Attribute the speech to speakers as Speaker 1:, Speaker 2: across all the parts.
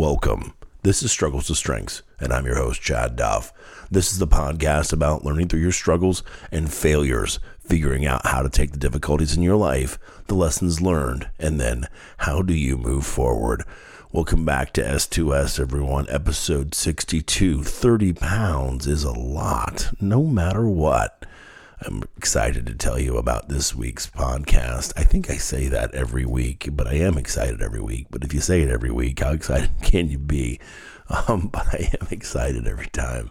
Speaker 1: Welcome. This is Struggles to Strengths, and I'm your host, Chad Duff. This is the podcast about learning through your struggles and failures, figuring out how to take the difficulties in your life, the lessons learned, and then how do you move forward. Welcome back to S2S, everyone. Episode 62. 30 pounds is a lot, no matter what. I'm excited to tell you about this week's podcast. I think I say that every week, but I am excited every week. But if you say it every week, how excited can you be? Um, but I am excited every time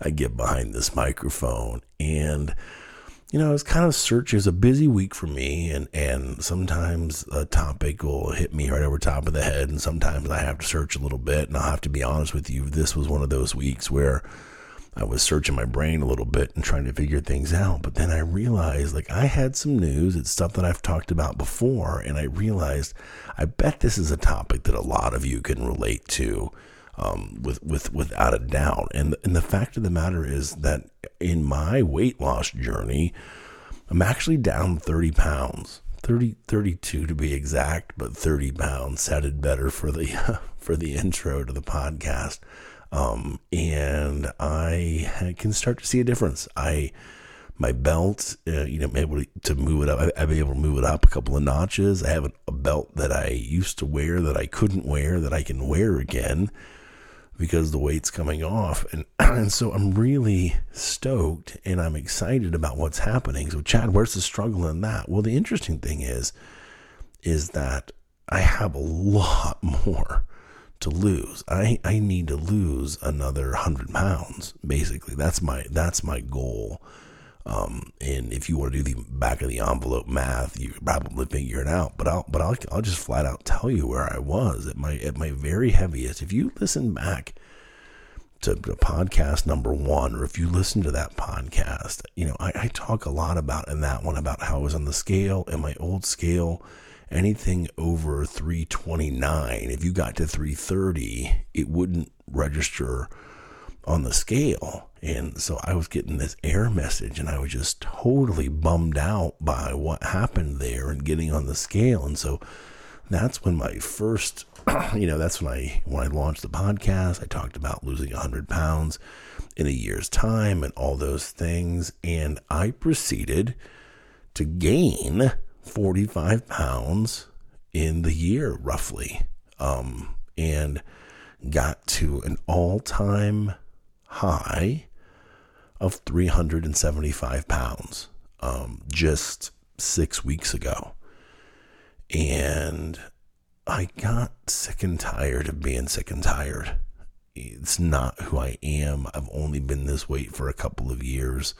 Speaker 1: I get behind this microphone. And, you know, it's kind of searching. It's a busy week for me, and, and sometimes a topic will hit me right over top of the head, and sometimes I have to search a little bit. And I'll have to be honest with you, this was one of those weeks where I was searching my brain a little bit and trying to figure things out. But then I realized, like, I had some news. It's stuff that I've talked about before. And I realized, I bet this is a topic that a lot of you can relate to um, with, with, without a doubt. And, and the fact of the matter is that in my weight loss journey, I'm actually down 30 pounds. 30, 32 to be exact, but 30 pounds sounded better for the, for the intro to the podcast. Um, and I can start to see a difference. I, my belt, uh, you know, I'm able to move it up. I've been able to move it up a couple of notches. I have a belt that I used to wear that I couldn't wear that I can wear again because the weight's coming off. And, and so I'm really stoked and I'm excited about what's happening. So Chad, where's the struggle in that? Well, the interesting thing is, is that I have a lot more to lose. I, I need to lose another hundred pounds. Basically, that's my that's my goal. Um, and if you want to do the back of the envelope math, you could probably figure it out. But I'll but I'll I'll just flat out tell you where I was at my at my very heaviest. If you listen back to, to podcast number one, or if you listen to that podcast, you know I, I talk a lot about in that one about how I was on the scale and my old scale anything over 329, if you got to 330, it wouldn't register on the scale. And so I was getting this error message and I was just totally bummed out by what happened there and getting on the scale. And so that's when my first, you know, that's when I, when I launched the podcast, I talked about losing 100 pounds in a year's time and all those things. And I proceeded to gain 45 pounds in the year, roughly, um, and got to an all time high of 375 pounds um, just six weeks ago. And I got sick and tired of being sick and tired. It's not who I am. I've only been this weight for a couple of years.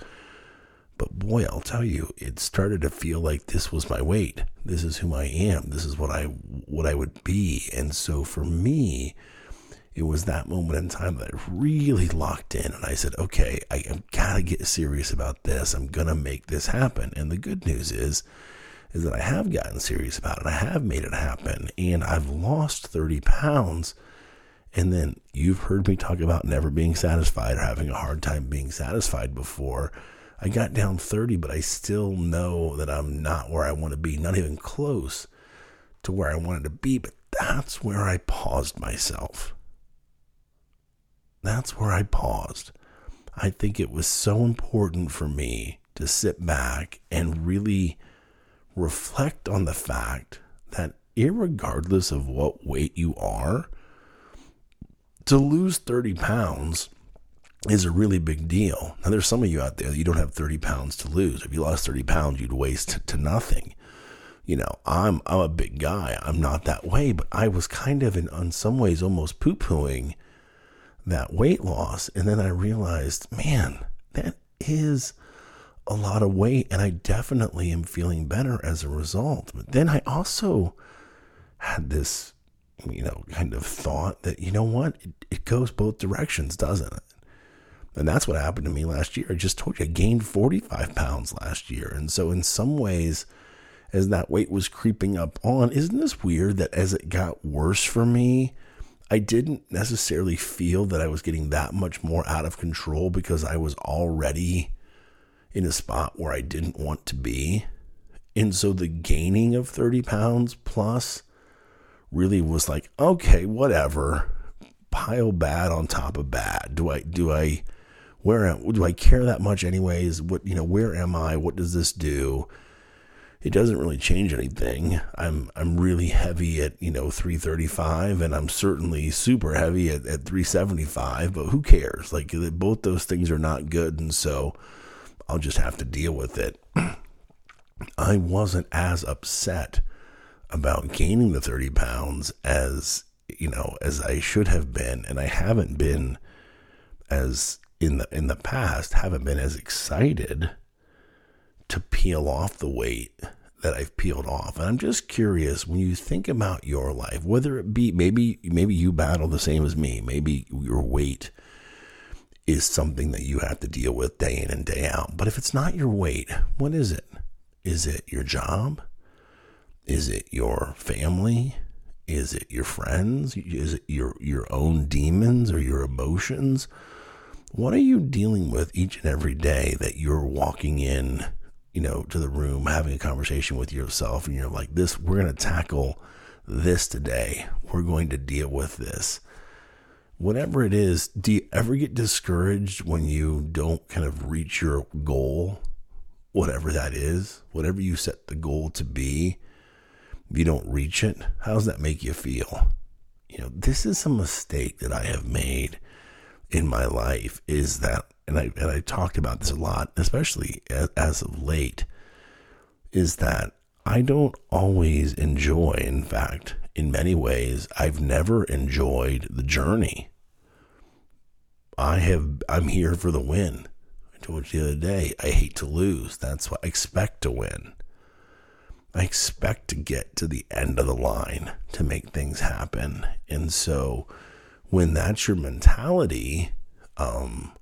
Speaker 1: But boy, I'll tell you, it started to feel like this was my weight. This is who I am. This is what I what I would be. And so for me, it was that moment in time that I really locked in and I said, okay, I, have got to get serious about this. I'm to make this happen. And the good news is, is that I have gotten serious about it. I have made it happen and I've lost 30 pounds. And then you've heard me talk about never being satisfied or having a hard time being satisfied before. I got down 30, but I still know that I'm not where I want to be, not even close to where I wanted to be. But that's where I paused myself. That's where I paused. I think it was so important for me to sit back and really reflect on the fact that, regardless of what weight you are, to lose 30 pounds is a really big deal. Now, there's some of you out there that you don't have 30 pounds to lose. If you lost 30 pounds, you'd waste to nothing. You know, I'm I'm a big guy. I'm not that way, but I was kind of in, some ways almost poo pooing that weight loss. And then I realized, man, that is a lot of weight. And I definitely am feeling better as a result. But then I also had this, you know, kind of thought that, you know what? It, it goes both directions, doesn't it? And that's what happened to me last year. I just told you I gained 45 pounds last year. And so, in some ways, as that weight was creeping up on, isn't this weird that as it got worse for me, I didn't necessarily feel that I was getting that much more out of control because I was already in a spot where I didn't want to be. And so the gaining of 30 pounds plus really was like, okay, whatever pile bad on top of bad? Do I do I where do I care that much anyways? What you know, where am I? What does this do? It doesn't really change anything. I'm I'm really heavy at, you know, 335 and I'm certainly super heavy at, at 375, but who cares? Like both those things are not good and so I'll just have to deal with it. I wasn't as upset about gaining the 30 pounds as you know as I should have been and I haven't been as in the in the past haven't been as excited to peel off the weight that I've peeled off. And I'm just curious when you think about your life, whether it be maybe maybe you battle the same as me, maybe your weight is something that you have to deal with day in and day out. But if it's not your weight, what is it? Is it your job? Is it your family? Is it your friends? Is it your your own demons or your emotions? What are you dealing with each and every day that you're walking in, you know, to the room, having a conversation with yourself, and you're like, this, we're going to tackle this today. We're going to deal with this. Whatever it is, do you ever get discouraged when you don't kind of reach your goal, whatever that is, whatever you set the goal to be? If you don't reach it, how does that make you feel? You know, this is a mistake that I have made in my life is that, and I and I talked about this a lot, especially as, of late, is that I don't always enjoy. In fact, in many ways, I've never enjoyed the journey. I have. I'm here for the win. I told you the other day. I hate to lose. That's what I expect to win. I expect to get to the end of the line to make things happen, and so when that's your mentality, um,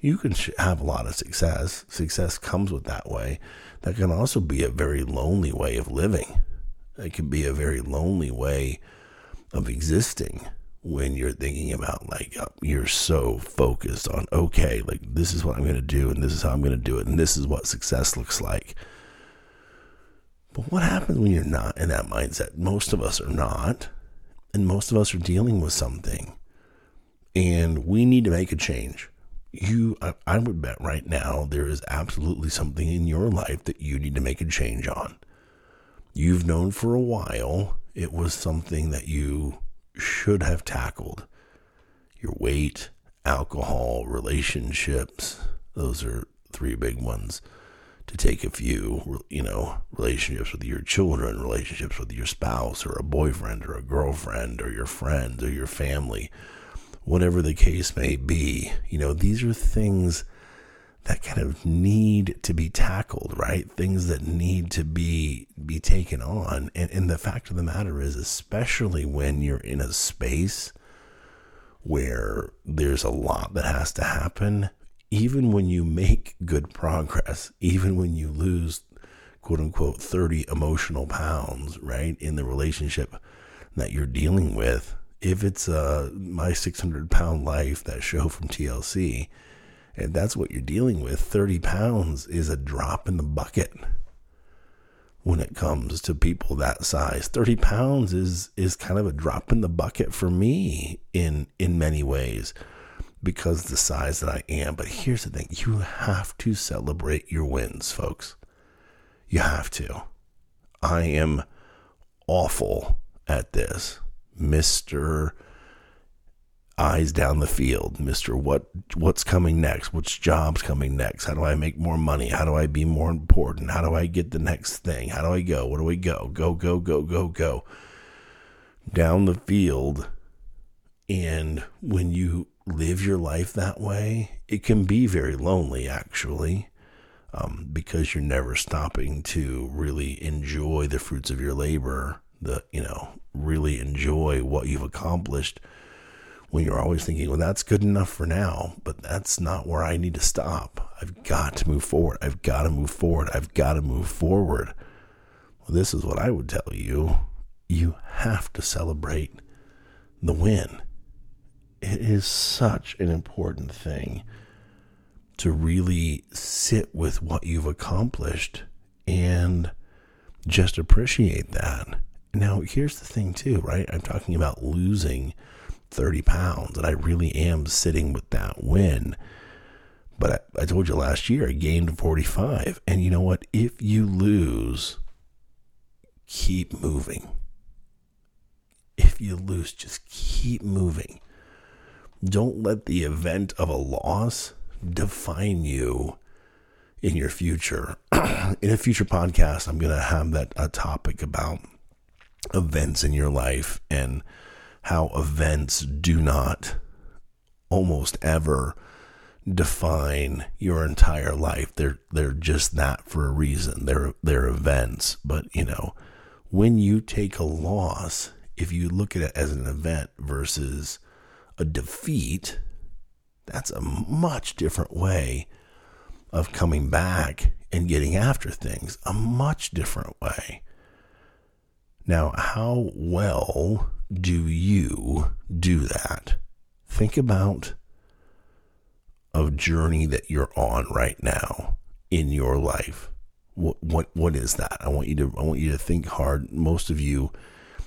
Speaker 1: you can have a lot of success. Success comes with that way. That can also be a very lonely way of living. It can be a very lonely way of existing when you're thinking about like uh, you're so focused on okay, like this is what I'm going to do and this is how I'm going to do it and this is what success looks like. But what happens when you're not in that mindset? Most of us are not, and most of us are dealing with something and we need to make a change. You, I, I would bet right now there is absolutely something in your life that you need to make a change on. You've known for a while it was something that you should have tackled. Your weight, alcohol, relationships, those are three big ones. To take a few, you know, relationships with your children, relationships with your spouse or a boyfriend or a girlfriend or your friends or your family whatever the case may be. You know, these are things that kind of need to be tackled, right? Things that need to be be taken on. And, and the fact of the matter is, especially when you're in a space where there's a lot that has to happen, even when you make good progress, even when you lose quote unquote 30 emotional pounds, right, in the relationship that you're dealing with, if it's uh, my 600 pound life, that show from TLC, and that's what you're dealing with, 30 pounds is a drop in the bucket when it comes to people that size. 30 pounds is is kind of a drop in the bucket for me in in many ways because the size that I am. But here's the thing, you have to celebrate your wins, folks. You have to. I am awful at this. Mr. Eyes down the field, Mr. What what's coming next? Which job's coming next? How do I make more money? How do I be more important? How do I get the next thing? How do I go? Where do we go? Go, go, go, go, go. Down the field. And when you live your life that way, it can be very lonely actually. Um, because you're never stopping to really enjoy the fruits of your labor the you know really enjoy what you've accomplished when you're always thinking well that's good enough for now but that's not where i need to stop. I've got to move forward. I've got to move forward. I've got to move forward. Well, this is what i would tell you. You have to celebrate the win. It is such an important thing to really sit with what you've accomplished and just appreciate that now, here's the thing, too, right? I'm talking about losing 30 pounds. And I really am sitting with that win. But I, I told you last year I gained 45. And you know what? If you lose, keep moving. If you lose, just keep moving. Don't let the event of a loss define you in your future. in a future podcast, I'm going to have that a topic about events in your life and how events do not almost ever define your entire life. They're they're just that for a reason. They're they're events. But you know, when you take a loss, if you look at it as an event versus a defeat, that's a much different way of coming back and getting after things. A much different way. Now, how well do you do that? Think about a journey that you're on right now in your life. What what what is that? I want you to I want you to think hard. Most of you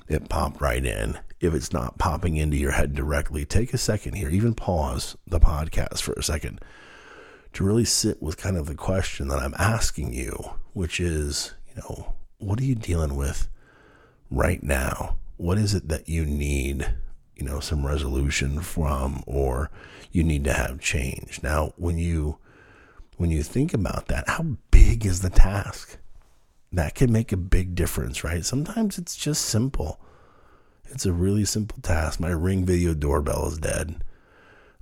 Speaker 1: it popped right in. If it's not popping into your head directly, take a second here, even pause the podcast for a second to really sit with kind of the question that I'm asking you, which is, you know, what are you dealing with right now? What is it that you need, you know, some resolution from or you need to have change? Now, when you when you think about that, how big is the task? That can make a big difference, right? Sometimes it's just simple. It's a really simple task. My ring video doorbell is dead.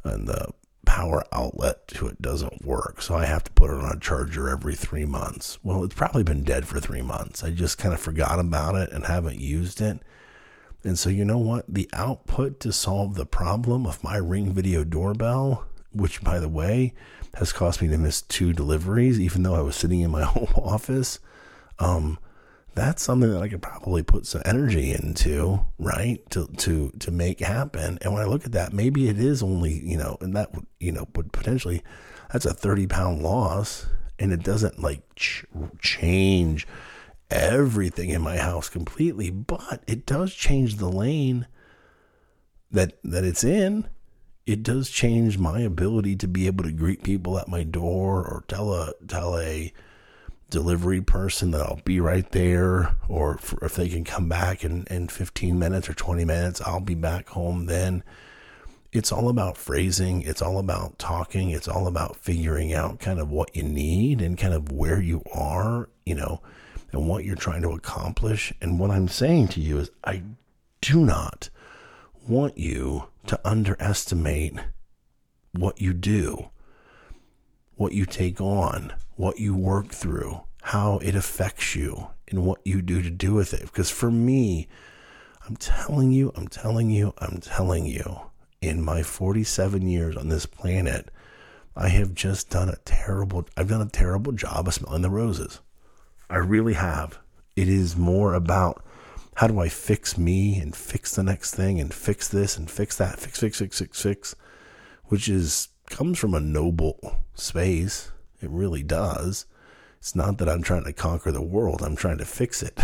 Speaker 1: And the power outlet to it doesn't work. So I have to put it on a charger every three months. Well, it's probably been dead for three months. I just kind of forgot about it and haven't used it. And so, you know what? The output to solve the problem of my Ring Video doorbell, which by the way has cost me to miss two deliveries, even though I was sitting in my home office, um, that's something that I could probably put some energy into, right? To to to make happen. And when I look at that, maybe it is only you know, and that you know, but potentially that's a thirty pound loss, and it doesn't like ch- change everything in my house completely, but it does change the lane that that it's in. It does change my ability to be able to greet people at my door or tell a tell a delivery person that I'll be right there, or if they can come back in, in 15 minutes or 20 minutes, I'll be back home then. It's all about phrasing, it's all about talking, it's all about figuring out kind of what you need and kind of where you are, you know, and what you're trying to accomplish. And what I'm saying to you is, I do not want you to underestimate what you do, what you take on what you work through, how it affects you, and what you do to do with it. Because for me, I'm telling you, I'm telling you, I'm telling you, in my 47 years on this planet, I have just done a terrible, I've done a terrible job of smelling the roses. I really have. It is more about how do I fix me and fix the next thing and fix this and fix that, fix, fix, fix, fix, fix, which is comes from a noble space. It really does. It's not that I'm trying to conquer the world, I'm trying to fix it,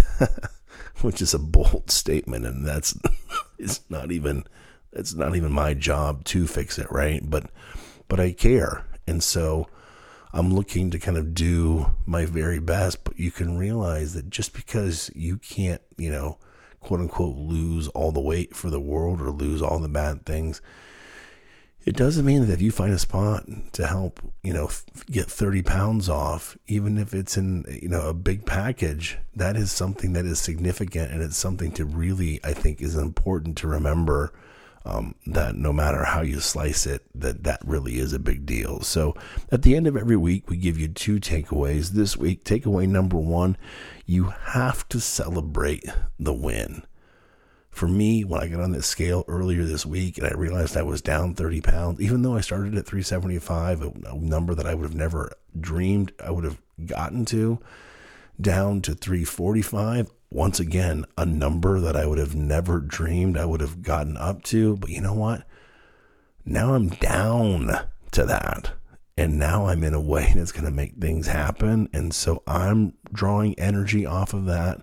Speaker 1: which is a bold statement and that's it's not even it's not even my job to fix it, right? But but I care. And so I'm looking to kind of do my very best, but you can realize that just because you can't, you know, quote unquote lose all the weight for the world or lose all the bad things, it doesn't mean that if you find a spot to help, you know, get 30 pounds off, even if it's in, you know, a big package, that is something that is significant. And it's something to really, I think, is important to remember um, that no matter how you slice it, that that really is a big deal. So at the end of every week, we give you two takeaways. This week, takeaway number one, you have to celebrate the win for me, when I got on this scale earlier this week and I realized I was down 30 pounds, even though I started at 375, a, a number that I would have never dreamed I would have gotten to, down to 345, once again, a number that I would have never dreamed I would have gotten up to. But you know what? Now I'm down to that. And now I'm in a way that's going to make things happen. And so I'm drawing energy off of that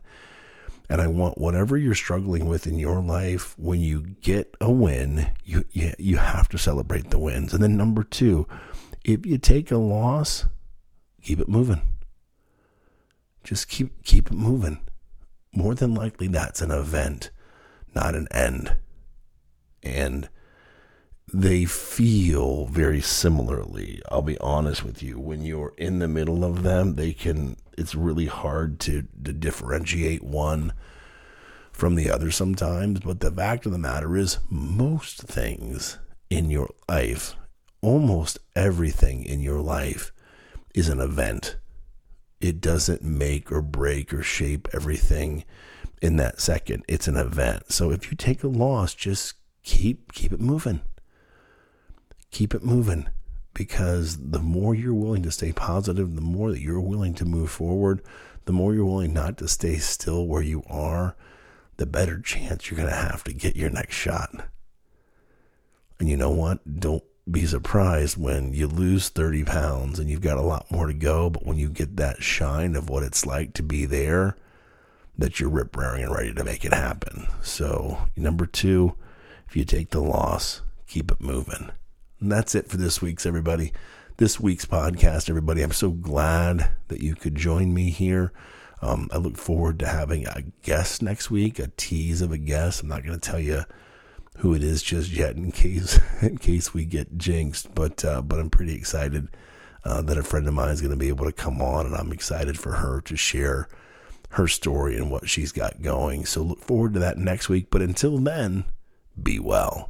Speaker 1: And I want whatever you're struggling with in your life, when you get a win, you, you, you have to celebrate the wins. And then number two, if you take a loss, keep it moving. Just keep keep it moving. More than likely that's an event, not an end. And they feel very similarly. I'll be honest with you. When you're in the middle of them, they can, it's really hard to, to differentiate one from the other sometimes. But the fact of the matter is, most things in your life, almost everything in your life, is an event. It doesn't make or break or shape everything in that second. It's an event. So if you take a loss, just keep keep it moving keep it moving because the more you're willing to stay positive, the more that you're willing to move forward, the more you're willing not to stay still where you are, the better chance you're going to have to get your next shot. And you know what? Don't be surprised when you lose 30 pounds and you've got a lot more to go, but when you get that shine of what it's like to be there, that you're rip roaring and ready to make it happen. So, number two, if you take the loss, keep it moving. And that's it for this week's everybody. This week's podcast, everybody. I'm so glad that you could join me here. Um, I look forward to having a guest next week, a tease of a guest. I'm not going to tell you who it is just yet, in case in case we get jinxed. But uh, but I'm pretty excited uh, that a friend of mine is going to be able to come on, and I'm excited for her to share her story and what she's got going. So look forward to that next week. But until then, be well.